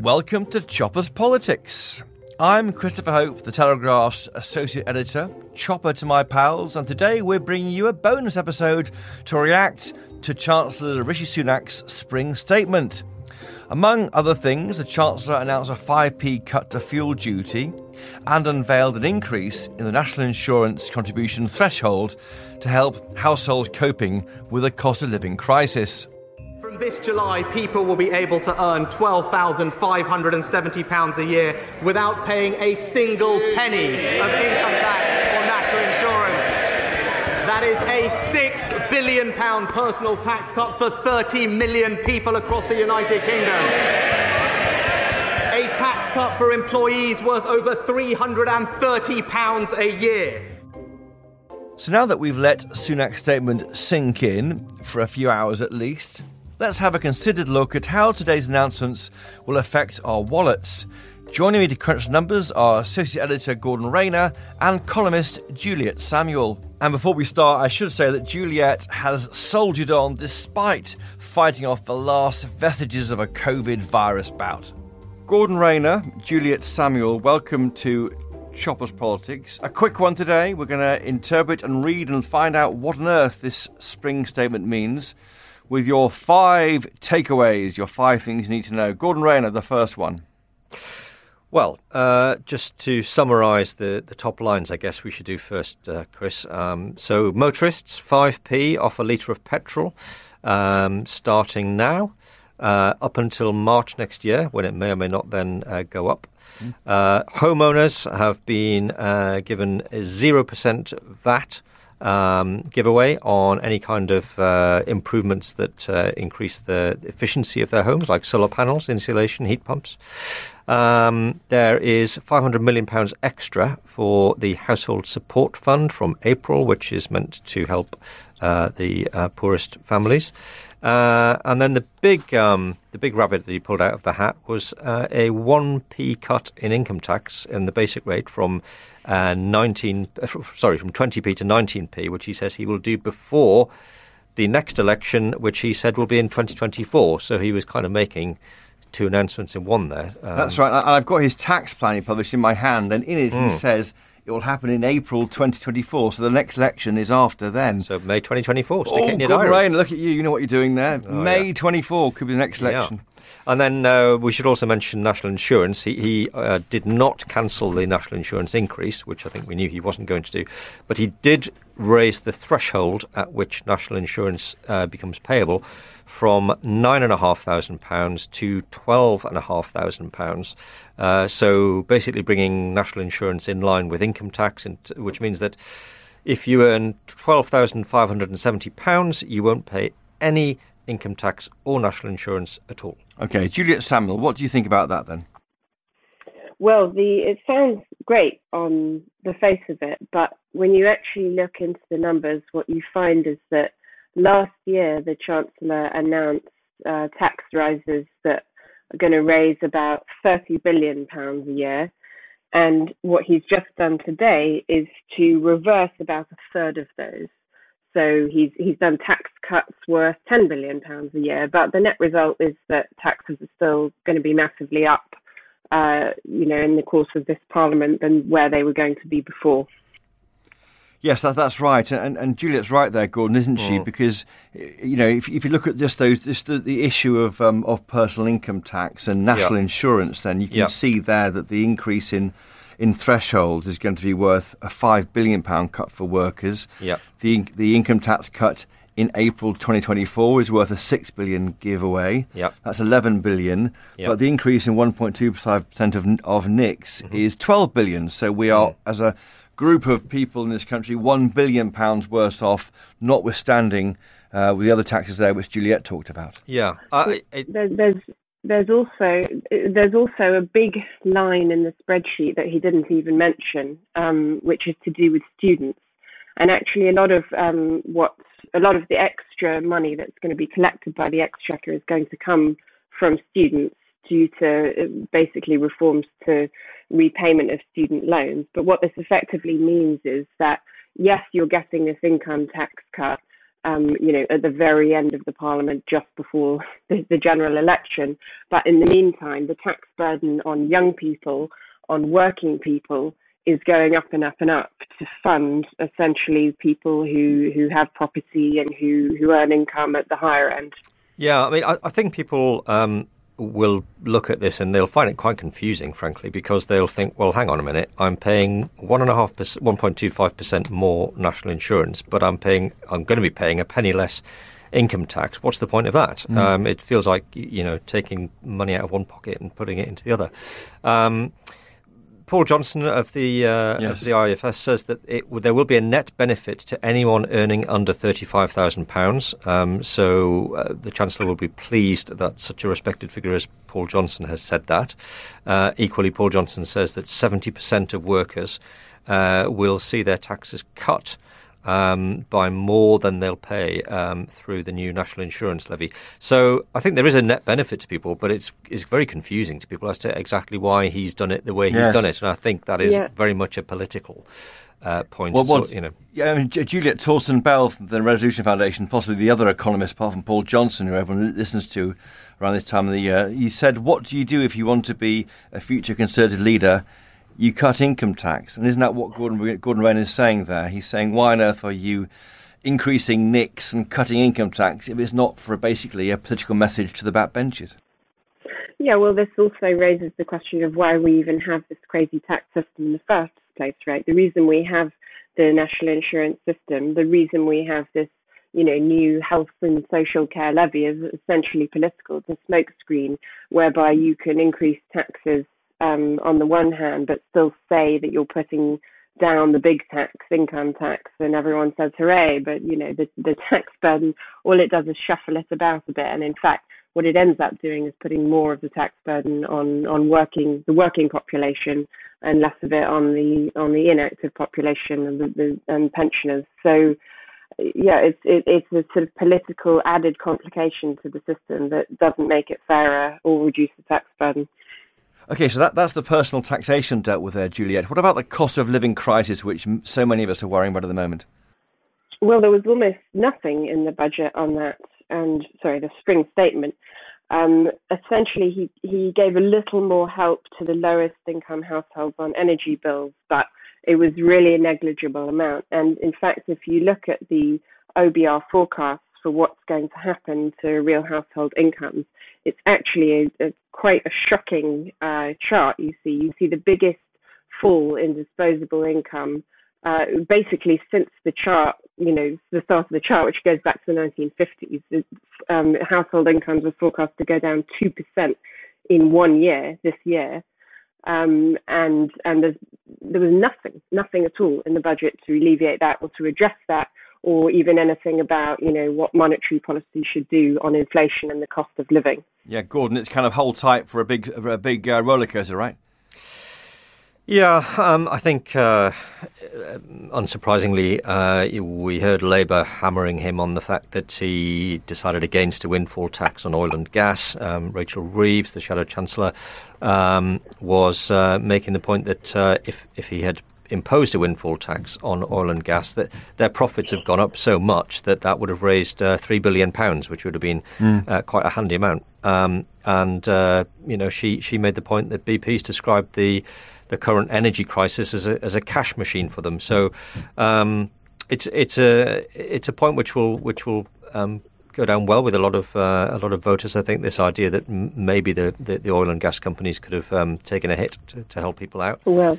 Welcome to Chopper's Politics. I'm Christopher Hope, the Telegraph's associate editor, chopper to my pals, and today we're bringing you a bonus episode to react to Chancellor Rishi Sunak's spring statement. Among other things, the Chancellor announced a 5p cut to fuel duty and unveiled an increase in the national insurance contribution threshold to help households coping with the cost of living crisis. This July, people will be able to earn £12,570 a year without paying a single penny of income tax or national insurance. That is a £6 billion personal tax cut for 30 million people across the United Kingdom. A tax cut for employees worth over £330 a year. So now that we've let Sunak's statement sink in, for a few hours at least, let's have a considered look at how today's announcements will affect our wallets. Joining me to crunch numbers are Associate Editor Gordon Rayner and columnist Juliet Samuel. And before we start, I should say that Juliet has soldiered on despite fighting off the last vestiges of a COVID virus bout. Gordon Rayner, Juliet Samuel, welcome to Choppers Politics. A quick one today. We're going to interpret and read and find out what on earth this spring statement means with your five takeaways, your five things you need to know. Gordon Rayner, the first one. Well, uh, just to summarise the, the top lines, I guess we should do first, uh, Chris. Um, so, motorists, 5p off a litre of petrol um, starting now. Uh, up until March next year, when it may or may not then uh, go up. Mm. Uh, homeowners have been uh, given a 0% VAT um, giveaway on any kind of uh, improvements that uh, increase the efficiency of their homes, like solar panels, insulation, heat pumps. Um, there is £500 million extra for the Household Support Fund from April, which is meant to help uh, the uh, poorest families. Uh, and then the big, um, the big rabbit that he pulled out of the hat was uh, a one p cut in income tax in the basic rate from uh, nineteen, uh, sorry, from twenty p to nineteen p, which he says he will do before the next election, which he said will be in twenty twenty four. So he was kind of making two announcements in one there. Um, That's right. And I've got his tax plan he published in my hand, and in it mm. he says it will happen in April 2024. So the next election is after then. So May 2024. Stick oh, it in your oh, good diary. Rain, look at you. You know what you're doing there. Oh, May yeah. 24 could be the next election. Yeah. And then uh, we should also mention national insurance. He, he uh, did not cancel the national insurance increase, which I think we knew he wasn't going to do, but he did raise the threshold at which national insurance uh, becomes payable from nine and a half thousand pounds to twelve and a half thousand pounds. Uh, so basically, bringing national insurance in line with income tax, which means that if you earn twelve thousand five hundred and seventy pounds, you won't pay any income tax or national insurance at all. Okay, Juliet Samuel, what do you think about that then? Well, the it sounds great on the face of it, but when you actually look into the numbers, what you find is that last year the Chancellor announced uh, tax rises that are going to raise about 30 billion pounds a year. And what he's just done today is to reverse about a third of those. So he's he's done tax cuts worth 10 billion pounds a year, but the net result is that taxes are still going to be massively up, uh, you know, in the course of this parliament than where they were going to be before. Yes, that, that's right, and, and Juliet's right there, Gordon, isn't she? Mm. Because you know, if, if you look at just those, just the, the issue of um, of personal income tax and national yep. insurance, then you can yep. see there that the increase in in thresholds is going to be worth a five billion pound cut for workers. Yep. The the income tax cut in April 2024 is worth a 6 billion giveaway. Yep. That's 11 billion. Yep. But the increase in 1.25% of, of NICs mm-hmm. is 12 billion. So we are, mm. as a group of people in this country one billion pounds worse off, notwithstanding uh, with the other taxes there, which Juliet talked about. Yeah, uh, it, there, there's there's also there's also a big line in the spreadsheet that he didn't even mention, um, which is to do with students. And actually, a lot of um, what a lot of the extra money that's going to be collected by the Exchequer is going to come from students due to uh, basically reforms to repayment of student loans. But what this effectively means is that, yes, you're getting this income tax cut, um, you know, at the very end of the parliament, just before the, the general election. But in the meantime, the tax burden on young people, on working people, is going up and up and up to fund essentially people who, who have property and who, who earn income at the higher end. Yeah, I mean, I, I think people um, will look at this and they'll find it quite confusing, frankly, because they'll think, well, hang on a minute, I'm paying one and a half percent, one point two five percent more national insurance, but I'm paying, I'm going to be paying a penny less income tax. What's the point of that? Mm. Um, it feels like you know taking money out of one pocket and putting it into the other. Um, Paul Johnson of the uh, yes. of the IFS says that it, there will be a net benefit to anyone earning under thirty five thousand um, pounds. So uh, the Chancellor will be pleased that such a respected figure as Paul Johnson has said that. Uh, equally, Paul Johnson says that seventy percent of workers uh, will see their taxes cut um, by more than they'll pay um, through the new national insurance levy. So I think there is a net benefit to people, but it's it's very confusing to people as to exactly why he's done it the way he's yes. done it, and I think that is yeah. very much a political. Uh, point. Well, well, so, you know, yeah. I mean, Juliet Torsten Bell from the Resolution Foundation, possibly the other economist apart from Paul Johnson, who everyone listens to around this time of the year, he said, "What do you do if you want to be a future Conservative leader?" You cut income tax. And isn't that what Gordon, Gordon Wren is saying there? He's saying, why on earth are you increasing NICs and cutting income tax if it's not for basically a political message to the backbenches? Yeah, well, this also raises the question of why we even have this crazy tax system in the first place, right? The reason we have the national insurance system, the reason we have this, you know, new health and social care levy is essentially political. It's a smokescreen whereby you can increase taxes um, on the one hand, but still say that you're putting down the big tax, income tax, and everyone says hooray. But you know, the the tax burden, all it does is shuffle it about a bit, and in fact, what it ends up doing is putting more of the tax burden on on working the working population and less of it on the on the inactive population and the, the and pensioners. So yeah, it's it, it's a sort of political added complication to the system that doesn't make it fairer or reduce the tax burden. Okay, so that, that's the personal taxation dealt with there, Juliet. What about the cost of living crisis, which so many of us are worrying about at the moment? Well, there was almost nothing in the budget on that, and sorry, the spring statement. Um, essentially, he, he gave a little more help to the lowest income households on energy bills, but it was really a negligible amount. And in fact, if you look at the OBR forecasts for what's going to happen to real household incomes, it's actually a, a quite a shocking uh, chart. You see, you see the biggest fall in disposable income uh, basically since the chart, you know, the start of the chart, which goes back to the 1950s. Um, household incomes are forecast to go down two percent in one year this year. Um, and and there was nothing, nothing at all in the budget to alleviate that or to address that or even anything about you know what monetary policy should do on inflation and the cost of living. Yeah, Gordon, it's kind of hold tight for a big a big uh, roller coaster, right? Yeah, um, I think, uh, unsurprisingly, uh, we heard Labour hammering him on the fact that he decided against a windfall tax on oil and gas. Um, Rachel Reeves, the Shadow Chancellor, um, was uh, making the point that uh, if if he had imposed a windfall tax on oil and gas, that their profits have gone up so much that that would have raised uh, three billion pounds, which would have been mm. uh, quite a handy amount. Um, and uh, you know, she she made the point that BP's described the the current energy crisis as a, as a cash machine for them. So um, it's it's a it's a point which will which will um, go down well with a lot of uh, a lot of voters. I think this idea that m- maybe the, the, the, oil and gas companies could have um, taken a hit to, to, help people out. Well.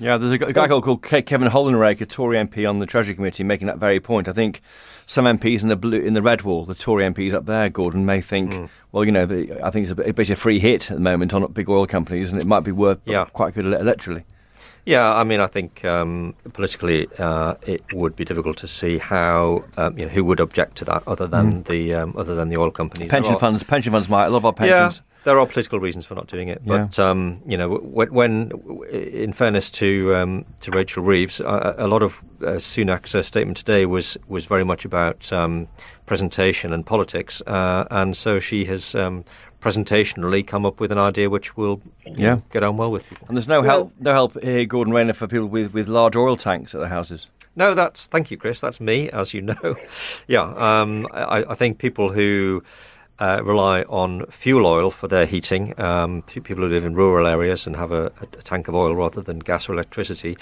Yeah, there's a, guy called Kevin Hollinrake, a Tory MP on the Treasury Committee, making that very point. I think some MPs in the blue, in the red wall, the Tory MPs up there, Gordon, may think, mm. well, you know, the, I think it's a, a bit of a free hit at the moment on big oil companies, and it might be worth yeah. quite good electorally. Yeah, I mean, I think um, politically uh, it would be difficult to see how um, you know who would object to that other than mm. the um, other than the oil companies. Pension funds, pension funds might. Lot of our pensions. Yeah there are political reasons for not doing it, but yeah. um, you know, when, when, in fairness to um, to Rachel Reeves, a, a lot of uh, Sunak's uh, statement today was was very much about um, presentation and politics, uh, and so she has um, presentationally come up with an idea which will yeah. Know, get on well with people. And there's no help, no help here, Gordon Rayner, for people with, with large oil tanks at their houses. No, that's thank you, Chris. That's me, as you know. yeah, um, I, I think people who uh, rely on fuel oil for their heating. Um, people who live in rural areas and have a, a, tank of oil rather than gas or electricity,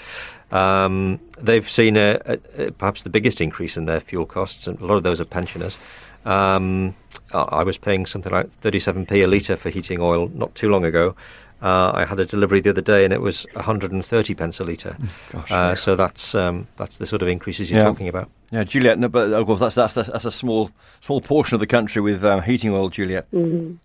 um, they've seen a, a, perhaps the biggest increase in their fuel costs, and a lot of those are pensioners. Um, I was paying something like 37p a litre for heating oil not too long ago. Uh, I had a delivery the other day, and it was 130 pence a litre. Mm, uh, so that's um, that's the sort of increases you're yeah. talking about. Yeah, Juliet. No, but of course, that's that's that's a small small portion of the country with um, heating oil, Juliet. Mm-hmm.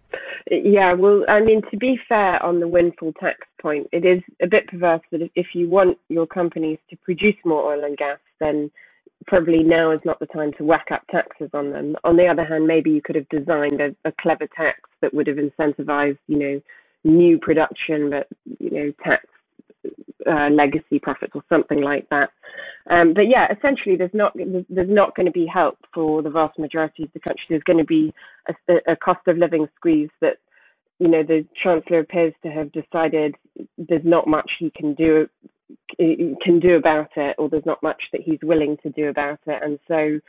Yeah, well, I mean, to be fair on the windfall tax point, it is a bit perverse that if you want your companies to produce more oil and gas, then probably now is not the time to whack up taxes on them. On the other hand, maybe you could have designed a, a clever tax that would have incentivized, you know, new production, but you know, tax uh, legacy profits or something like that. Um, but yeah, essentially, there's not there's not going to be help for the vast majority of the country. There's going to be a, a cost of living squeeze that you know the chancellor appears to have decided there's not much he can do can do about it, or there's not much that he's willing to do about it, and so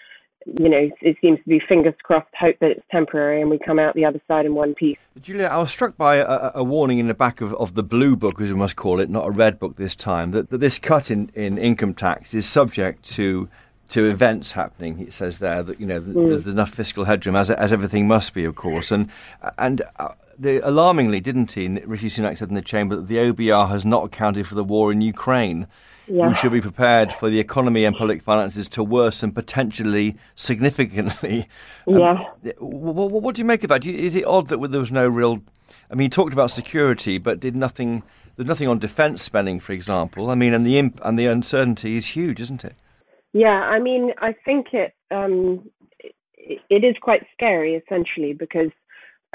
you know, it seems to be fingers crossed, hope that it's temporary and we come out the other side in one piece. Julia, I was struck by a, a, warning in the back of, of the blue book, as we must call it, not a red book this time, that, that this cut in, in income tax is subject to to events happening. It says there that you know mm. there's enough fiscal headroom, as as everything must be, of course. And and uh, the, alarmingly, didn't he? Rishi Sunak said in the chamber that the OBR has not accounted for the war in Ukraine yeah. we should be prepared for the economy and public finances to worsen potentially significantly. Um, yeah. what, what, do you make of that? Is it odd that there was no real? I mean, he talked about security, but did nothing. There's nothing on defence spending, for example. I mean, and the imp, and the uncertainty is huge, isn't it? Yeah, I mean, I think it um, it, it is quite scary, essentially, because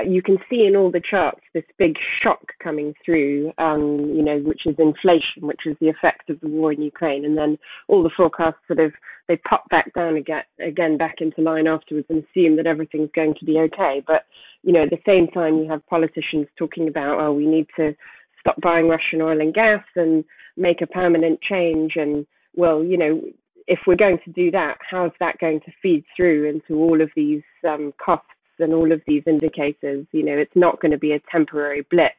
you can see in all the charts this big shock coming through, um, you know, which is inflation, which is the effect of the war in Ukraine, and then all the forecasts sort of they pop back down again, again back into line afterwards and assume that everything's going to be okay. But you know, at the same time, you have politicians talking about, oh, we need to stop buying Russian oil and gas and make a permanent change, and well, you know, if we're going to do that, how's that going to feed through into all of these um, costs? And all of these indicators, you know, it's not going to be a temporary blip.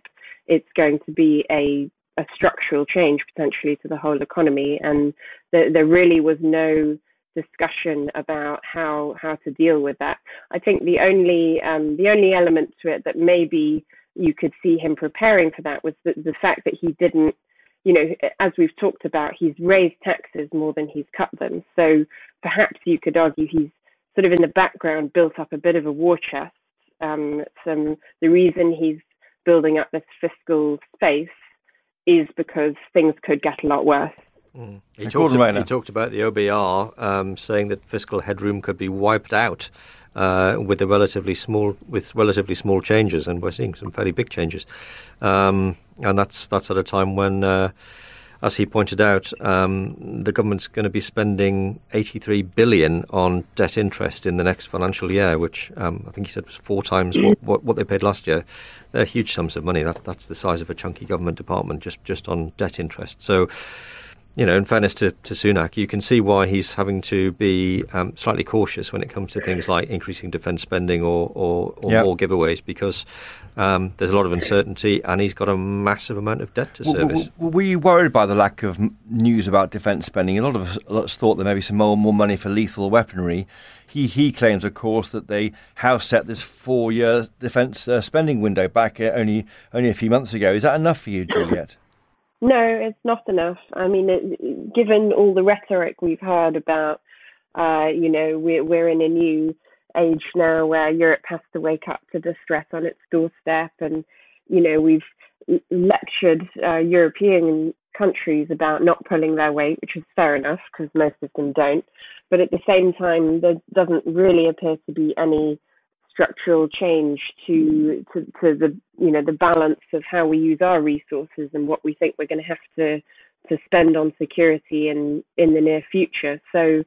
It's going to be a, a structural change potentially to the whole economy. And there, there really was no discussion about how how to deal with that. I think the only um, the only element to it that maybe you could see him preparing for that was the, the fact that he didn't you know, as we've talked about, he's raised taxes more than he's cut them. So perhaps you could argue he's sort of in the background built up a bit of a war chest. Um, some the reason he's building up this fiscal space is because things could get a lot worse. Mm. He, talked about, he, talked about, the OBR um, saying that fiscal headroom could be wiped out uh, with the relatively small with relatively small changes, and we're seeing some fairly big changes. Um, and that's that's at a time when. Uh, as he pointed out, um, the government's going to be spending 83 billion on debt interest in the next financial year, which um, I think he said was four times what, what, what, they paid last year. They're huge sums of money. That, that's the size of a chunky government department just just on debt interest. So you know, in fairness to, to Sunak, you can see why he's having to be um, slightly cautious when it comes to things like increasing defence spending or, or, or yep. more giveaways because um, there's a lot of uncertainty and he's got a massive amount of debt to service. were you worried by the lack of news about defence spending? A lot of us thought there may be some more, more money for lethal weaponry. He, he claims, of course, that they have set this four year defence uh, spending window back uh, only, only a few months ago. Is that enough for you, Juliet? No, it's not enough. I mean, it, given all the rhetoric we've heard about, uh, you know, we're, we're in a new age now where Europe has to wake up to the threat on its doorstep, and you know, we've lectured uh, European countries about not pulling their weight, which is fair enough because most of them don't. But at the same time, there doesn't really appear to be any structural change to, to to the you know the balance of how we use our resources and what we think we're going to have to to spend on security in in the near future. So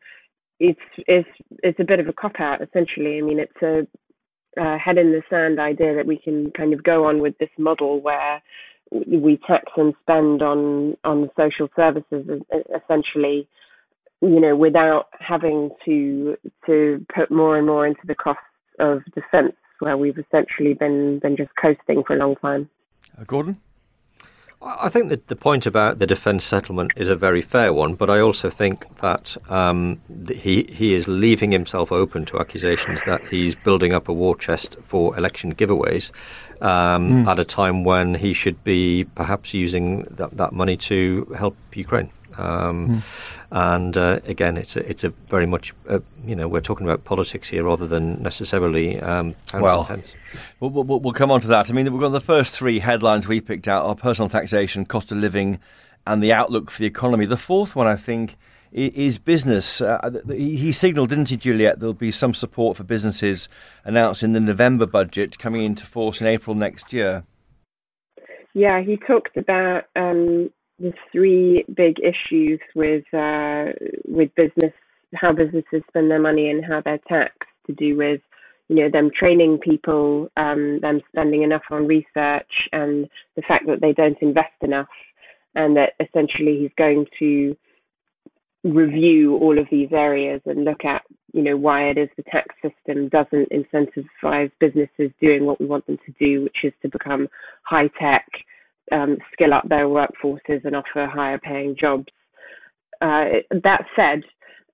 it's it's it's a bit of a cop out essentially. I mean, it's a uh, head in the sand idea that we can kind of go on with this model where we tax and spend on on social services essentially you know without having to to put more and more into the cost of defence where we've essentially been been just coasting for a long time. Uh, Gordon. I think that the point about the defence settlement is a very fair one, but I also think that um, he he is leaving himself open to accusations that he's building up a war chest for election giveaways um, mm. at a time when he should be perhaps using that, that money to help Ukraine. Um, mm. And uh, again, it's a, it's a very much uh, you know we're talking about politics here rather than necessarily um, well, we'll, we'll, we'll come on to that. I mean, we've got the first three headlines we picked out are personal taxation, cost of living, and the outlook for the economy. The fourth one, I think, is business. Uh, he signalled, didn't he, Juliet, there'll be some support for businesses announced in the November budget coming into force in April next year. Yeah, he talked about um, the three big issues with uh, with business, how businesses spend their money and how they're taxed, to do with you know them training people, um, them spending enough on research, and the fact that they don't invest enough, and that essentially he's going to review all of these areas and look at you know why it is the tax system doesn't incentivize businesses doing what we want them to do, which is to become high tech um, skill up their workforces and offer higher paying jobs. Uh, that said,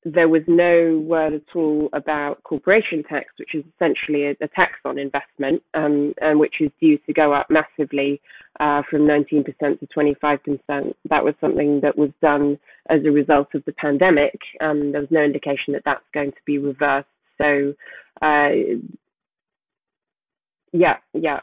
there was no word at all about corporation tax, which is essentially a, a tax on investment, um, and which is due to go up massively uh, from 19% to 25%. That was something that was done as a result of the pandemic. Um, there was no indication that that's going to be reversed. So, uh, yeah, yeah.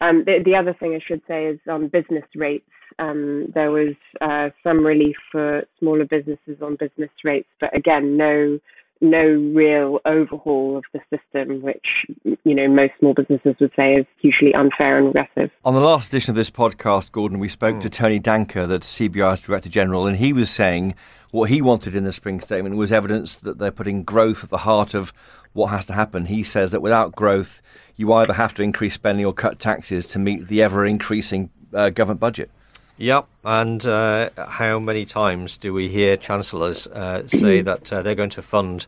Um, the, the, other thing I should say is on business rates. Um, there was uh, some relief for smaller businesses on business rates, but again, no no real overhaul of the system, which you know most small businesses would say is hugely unfair and regressive. On the last edition of this podcast, Gordon, we spoke mm. to Tony Danker, the CBI's Director General, and he was saying what he wanted in the spring statement was evidence that they're putting growth at the heart of what has to happen. He says that without growth, you either have to increase spending or cut taxes to meet the ever increasing uh, government budget. Yep, and uh, how many times do we hear chancellors uh, say that uh, they're going to fund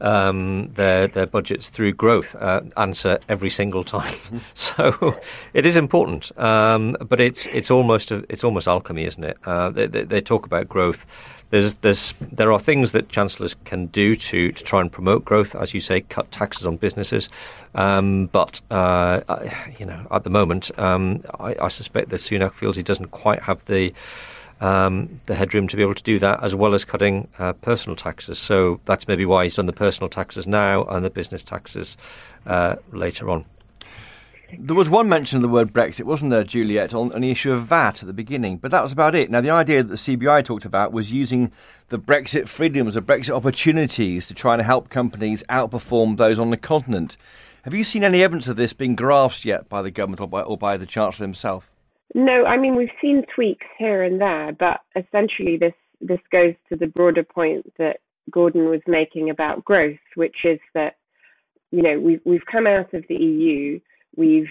um, their their budgets through growth? Uh, answer every single time. so it is important, um, but it's it's almost a, it's almost alchemy, isn't it? Uh, they, they, they, talk about growth there's, there's, there are things that chancellors can do to, to try and promote growth, as you say, cut taxes on businesses. Um, but uh, you know, at the moment, um, I, I, suspect that Sunak feels he doesn't quite have the um, the headroom to be able to do that, as well as cutting uh, personal taxes. So that's maybe why he's done the personal taxes now and the business taxes uh, later on. There was one mention of the word Brexit, wasn't there, Juliet, on, the issue of VAT at the beginning, but that was about it. Now, the idea that the CBI talked about was using the Brexit freedoms, the Brexit opportunities to try and help companies outperform those on the continent. Have you seen any evidence of this being grasped yet by the government or by, or by the Chancellor himself? No, I mean we've seen tweaks here and there, but essentially this this goes to the broader point that Gordon was making about growth, which is that you know we've we've come out of the EU, we've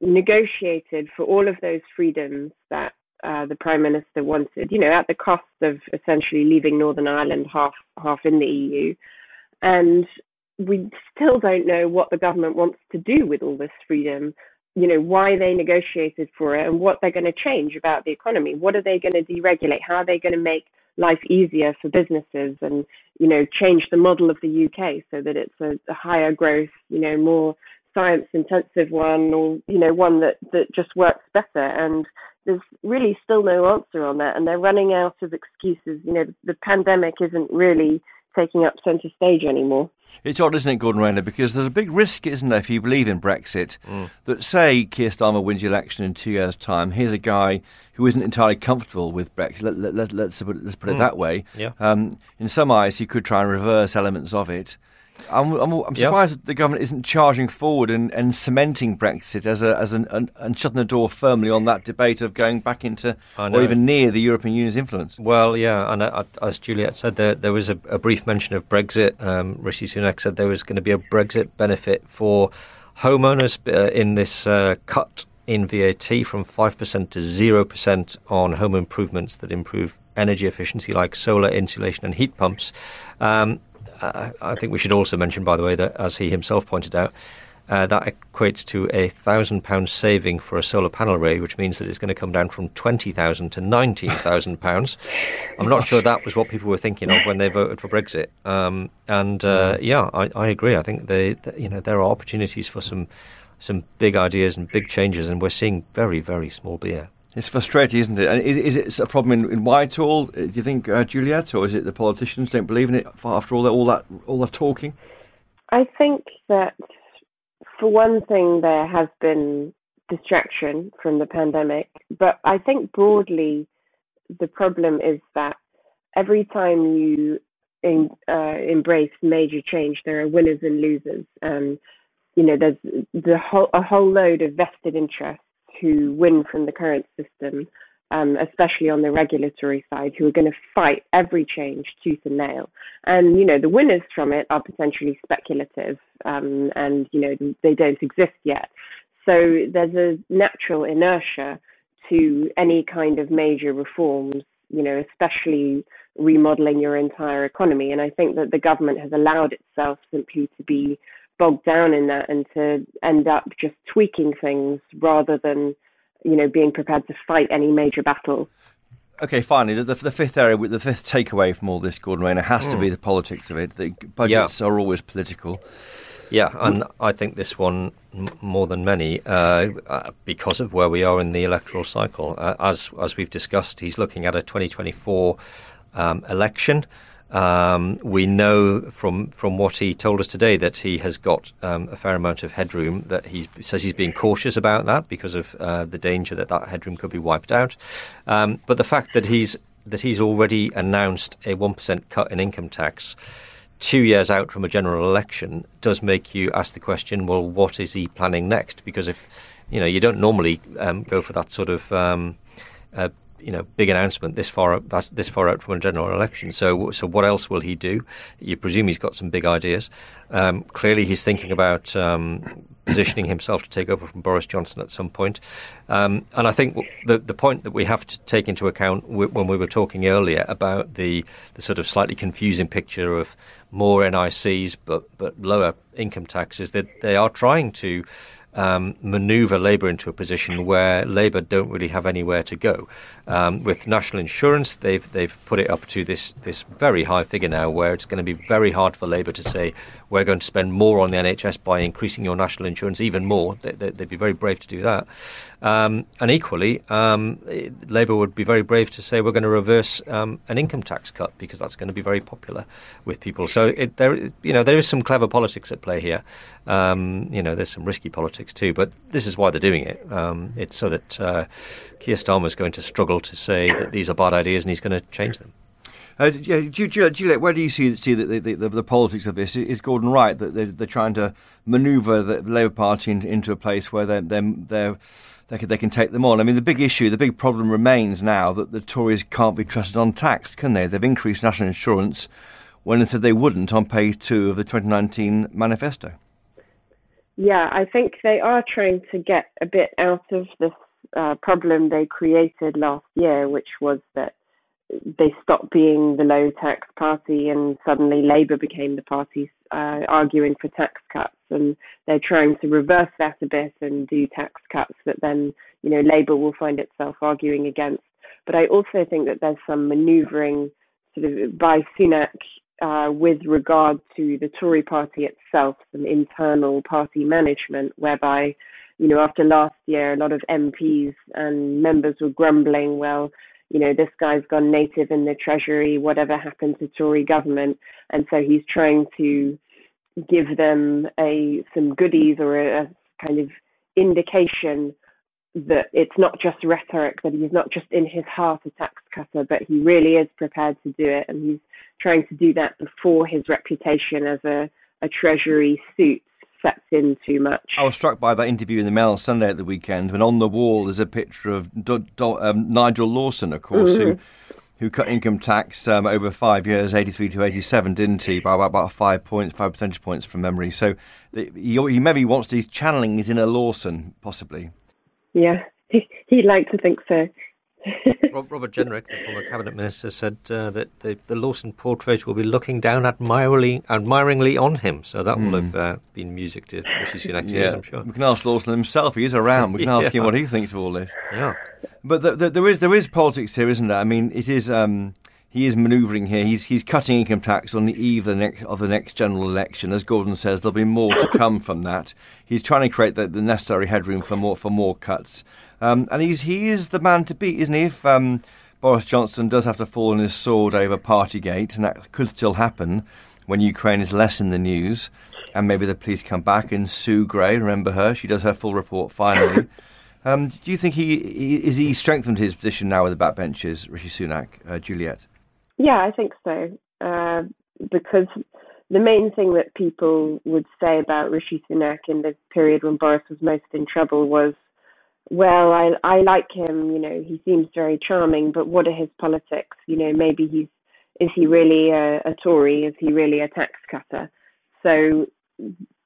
negotiated for all of those freedoms that uh, the prime minister wanted, you know, at the cost of essentially leaving Northern Ireland half half in the EU, and we still don't know what the government wants to do with all this freedom. You know, why they negotiated for it and what they're going to change about the economy. What are they going to deregulate? How are they going to make life easier for businesses and, you know, change the model of the UK so that it's a, a higher growth, you know, more science intensive one or, you know, one that, that just works better. And there's really still no answer on that. And they're running out of excuses. You know, the pandemic isn't really taking up centre stage anymore. It's odd, isn't it, Gordon Rayner? Because there's a big risk, isn't there, if you believe in Brexit, mm. that say Keir Starmer wins the election in two years' time, here's a guy who isn't entirely comfortable with Brexit. Let, us let, let's put, it, let's put it mm. that way. Yeah. Um, in some eyes, he could try and reverse elements of it. I'm, I'm, I'm surprised yep. that the government isn't charging forward and, and cementing Brexit as a as an, an, and shutting the door firmly on that debate of going back into or even near the European Union's influence. Well, yeah, and uh, as Juliet said, there there was a, a brief mention of Brexit. Um, Rishi Sunak said there was going to be a Brexit benefit for homeowners uh, in this uh, cut in VAT from five percent to zero percent on home improvements that improve energy efficiency like solar insulation and heat pumps. Um, I think we should also mention, by the way, that as he himself pointed out, uh, that equates to a thousand pounds saving for a solar panel array, which means that it's going to come down from twenty thousand to nineteen thousand pounds. I'm not sure that was what people were thinking of when they voted for Brexit. Um, and uh, yeah, I, I, agree. I think they, they, you know, there are opportunities for some some big ideas and big changes, and we're seeing very, very small beer. It's frustrating, isn't it? And is, is it a problem in, in Whitehall? Do you think, uh, Juliet, or is it the politicians don't believe in it after all that, all that, all that talking? I think that, for one thing, there has been distraction from the pandemic, but I think broadly, the problem is that every time you in, uh, embrace major change, there are winners and losers. Um, you know, there's the whole, a whole load of vested interests who win from the current system, um, especially on the regulatory side, who are going to fight every change tooth and nail. And you know, the winners from it are potentially speculative, um, and you know, they don't exist yet. So there's a natural inertia to any kind of major reforms. You know, especially remodeling your entire economy. And I think that the government has allowed itself simply to be bogged down in that and to end up just tweaking things rather than you know being prepared to fight any major battle. Okay, finally, the, the, the fifth area, the fifth takeaway from all this, Gordon Rayner, has mm. to be hmm. the politics of it. The budgets yeah. are always political. Yeah, and I think this one m- more than many uh, uh, because of where we are in the electoral cycle. Uh, as as we've discussed, he's looking at a 2024 um, election. Um, we know from from what he told us today that he has got um, a fair amount of headroom. That he says he's being cautious about that because of uh, the danger that that headroom could be wiped out. Um, but the fact that he's that he's already announced a one percent cut in income tax two years out from a general election does make you ask the question: Well, what is he planning next? Because if you know you don't normally um, go for that sort of um, uh, you know big announcement this far that's this far out from a general election. So so what else will he do? You presume he's got some big ideas. Um, clearly, he's thinking about um, positioning himself to take over from Boris Johnson at some point. Um, and I think the the point that we have to take into account when we were talking earlier about the the sort of slightly confusing picture of more NICs but but lower income taxes that they are trying to um, maneuver Labour into a position where Labour don't really have anywhere to go. Um, with national insurance, they've they've put it up to this this very high figure now, where it's going to be very hard for Labour to say we're going to spend more on the NHS by increasing your national insurance even more. They, would they, be very brave to do that. Um, and equally, um, Labour would be very brave to say we're going to reverse um, an income tax cut because that's going to be very popular with people. So it, there, you know, there is some clever politics at play here. Um, you know, there's some risky politics too, but this is why they're doing it. Um, it's so that uh, Keir Starmer is going to struggle to say that these are bad ideas and he's going to change them. Uh, Juliet, where do you see see the, the, the, the politics of this? Is Gordon right that they're, they're trying to manoeuvre the Labour Party in, into a place where they're, they're, they're they can, they can take them on. I mean, the big issue, the big problem remains now that the Tories can't be trusted on tax, can they? They've increased national insurance when they said they wouldn't on page two of the 2019 manifesto. Yeah, I think they are trying to get a bit out of this uh, problem they created last year, which was that they stopped being the low tax party and suddenly Labour became the party uh, arguing for tax cuts. And they're trying to reverse that a bit and do tax cuts that then, you know, Labour will find itself arguing against. But I also think that there's some manoeuvring sort of by Sunak uh, with regard to the Tory party itself, some internal party management, whereby, you know, after last year, a lot of MPs and members were grumbling, well, you know, this guy's gone native in the Treasury, whatever happened to Tory government. And so he's trying to give them a some goodies or a, a kind of indication that it's not just rhetoric, that he's not just in his heart a tax cutter, but he really is prepared to do it. And he's trying to do that before his reputation as a, a Treasury suit sets in too much. I was struck by that interview in the Mail Sunday at the weekend when on the wall there's a picture of Do- Do- um, Nigel Lawson, of course, mm-hmm. who who cut income tax um, over five years, 83 to 87, didn't he, by about, about five points, five percentage points from memory. So he, he maybe wants to, he's channeling his inner Lawson, possibly. Yeah, he'd like to think so. Robert Jenrick, the former cabinet minister, said uh, that the, the, Lawson portrait will be looking down admiringly, admiringly on him. So that mm. will have hmm. uh, been music to Rishi Sunak's yeah. ears, I'm sure. We can ask Lawson himself; he is around. We can yeah. ask him what he thinks of all this. Yeah, but the, the, there is there is politics here, isn't there? I mean, it is. Um, he is manoeuvring here. He's he's cutting income tax on the eve of the next of the next general election. As Gordon says, there'll be more to come from that. He's trying to create the, the necessary headroom for more for more cuts. Um, and he's he is the man to beat, isn't he? If um, Boris Johnson does have to fall on his sword over Partygate, and that could still happen when Ukraine is less in the news, and maybe the police come back and Sue Gray, remember her? She does her full report finally. Um, do you think he, he, is he strengthened his position now with the backbenchers, Rishi Sunak, uh, Juliet? Yeah, I think so. Uh, because the main thing that people would say about Rishi Sunak in the period when Boris was most in trouble was well, I I like him, you know, he seems very charming, but what are his politics? You know, maybe he's is he really a, a Tory? Is he really a tax cutter? So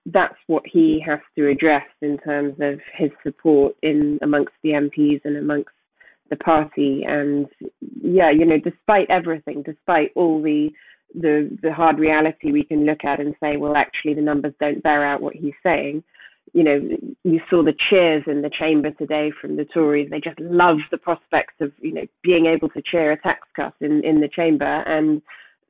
that's what he has to address in terms of his support in amongst the MPs and amongst the party. And yeah, you know, despite everything, despite all the the the hard reality we can look at and say, well, actually, the numbers don't bear out what he's saying you know, you saw the cheers in the chamber today from the Tories. They just love the prospect of, you know, being able to cheer a tax cut in, in the chamber, and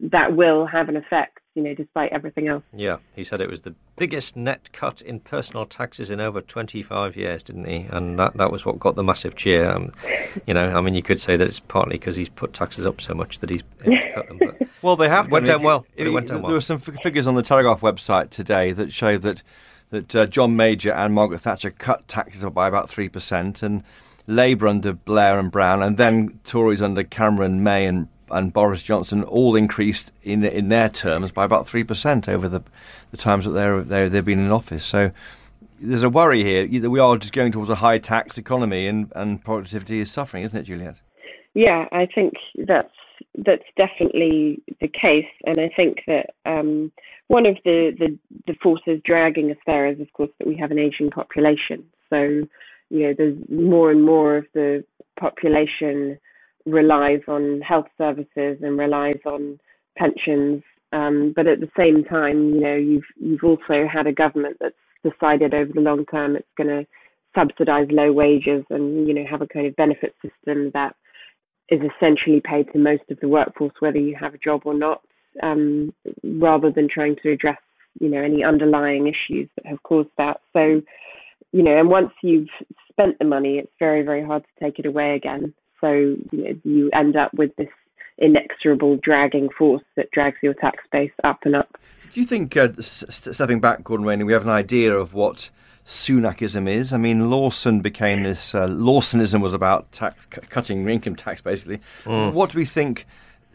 that will have an effect, you know, despite everything else. Yeah, he said it was the biggest net cut in personal taxes in over 25 years, didn't he? And that, that was what got the massive cheer. Um, you know, I mean, you could say that it's partly because he's put taxes up so much that he's cut them. But well, they have went down well. It, it went down there well. were some figures on the Telegraph website today that show that that uh, John Major and Margaret Thatcher cut taxes by about 3%, and Labour under Blair and Brown, and then Tories under Cameron, May, and, and Boris Johnson all increased in in their terms by about 3% over the, the times that they're, they're, they've been in office. So there's a worry here that we are just going towards a high tax economy and, and productivity is suffering, isn't it, Juliet? Yeah, I think that's that's definitely the case, and I think that um, one of the, the, the forces dragging us there is, of course, that we have an aging population. So, you know, there's more and more of the population relies on health services and relies on pensions. Um, but at the same time, you know, you've you've also had a government that's decided over the long term it's going to subsidize low wages and you know have a kind of benefit system that is essentially paid to most of the workforce, whether you have a job or not um, rather than trying to address you know any underlying issues that have caused that. So you know, and once you've spent the money, it's very very hard to take it away again. So you, know, you end up with this inexorable dragging force that drags your tax base up and up. Do you think, uh, stepping back, Gordon Rayner, we have an idea of what Sunakism is? I mean, Lawson became this. Uh, Lawsonism was about tax, cutting income tax, basically. Mm. What do we think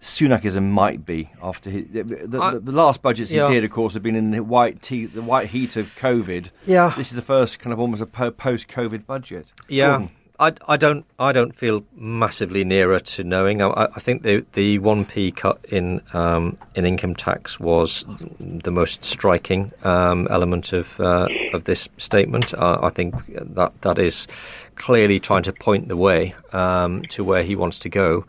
Sunakism might be after his, the, the, I- the last budgets Yeah. he did, of course, have been in the white tea, the white heat of COVID. Yeah. this is the first kind of almost a post-COVID budget. Yeah, Gordon. I, I don't I don't feel massively nearer to knowing. I, I think the the one p cut in um, in income tax was the most striking um, element of uh, of this statement. I think that that is clearly trying to point the way um, to where he wants to go.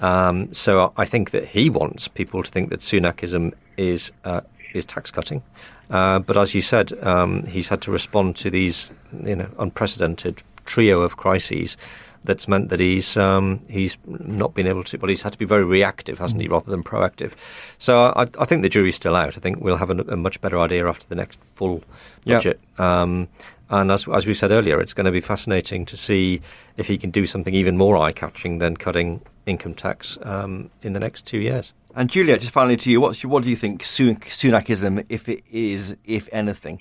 Um, so I think that he wants people to think that Sunakism is uh, is tax cutting. Uh, but as you said, um, he's had to respond to these, you know, unprecedented trio of crises. That's meant that he's um, he's not been able to. Well, he's had to be very reactive, hasn't he, rather than proactive. So I, I think the jury's still out. I think we'll have a, a much better idea after the next full budget. Um, and as as we said earlier, it's going to be fascinating to see if he can do something even more eye-catching than cutting income tax um, in the next two years. And Juliet, just finally to you, what's your, what do you think Sun- Sunakism, if it is, if anything?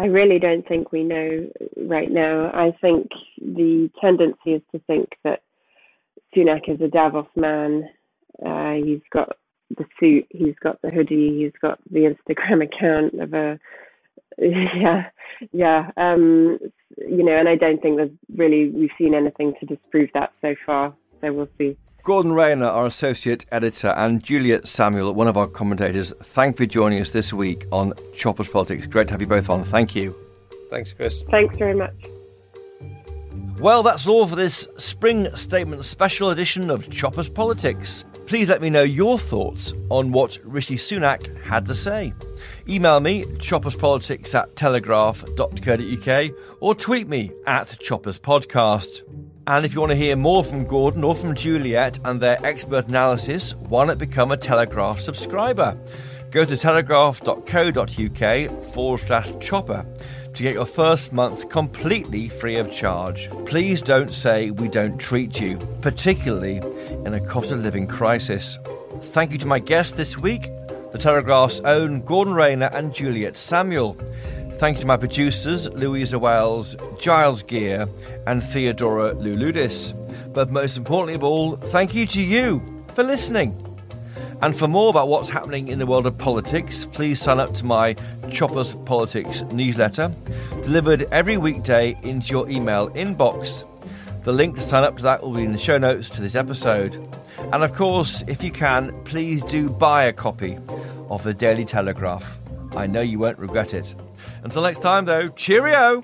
I really don't think we know right now. I think the tendency is to think that Sunak is a Davos man. Uh, he's got the suit, he's got the hoodie, he's got the Instagram account of a yeah, yeah. Um, you know, and I don't think there's really we've seen anything to disprove that so far. So we'll see. Gordon Rayner, our associate editor, and Juliet Samuel, one of our commentators, thank you for joining us this week on Chopper's Politics. Great to have you both on. Thank you. Thanks, Chris. Thanks very much. Well, that's all for this Spring Statement special edition of Chopper's Politics. Please let me know your thoughts on what Rishi Sunak had to say. Email me, chopperspolitics at telegraph.co.uk, or tweet me at Choppers Podcast. And if you want to hear more from Gordon or from Juliet and their expert analysis, why not become a Telegraph subscriber? Go to telegraph.co.uk forward slash chopper to get your first month completely free of charge. Please don't say we don't treat you, particularly in a cost of living crisis. Thank you to my guests this week, the Telegraph's own Gordon Rayner and Juliet Samuel. Thank you to my producers, Louisa Wells, Giles Gear, and Theodora Louloudis. But most importantly of all, thank you to you for listening. And for more about what's happening in the world of politics, please sign up to my Chopper's Politics newsletter, delivered every weekday into your email inbox. The link to sign up to that will be in the show notes to this episode. And of course, if you can, please do buy a copy of the Daily Telegraph. I know you won't regret it. Until next time, though, cheerio!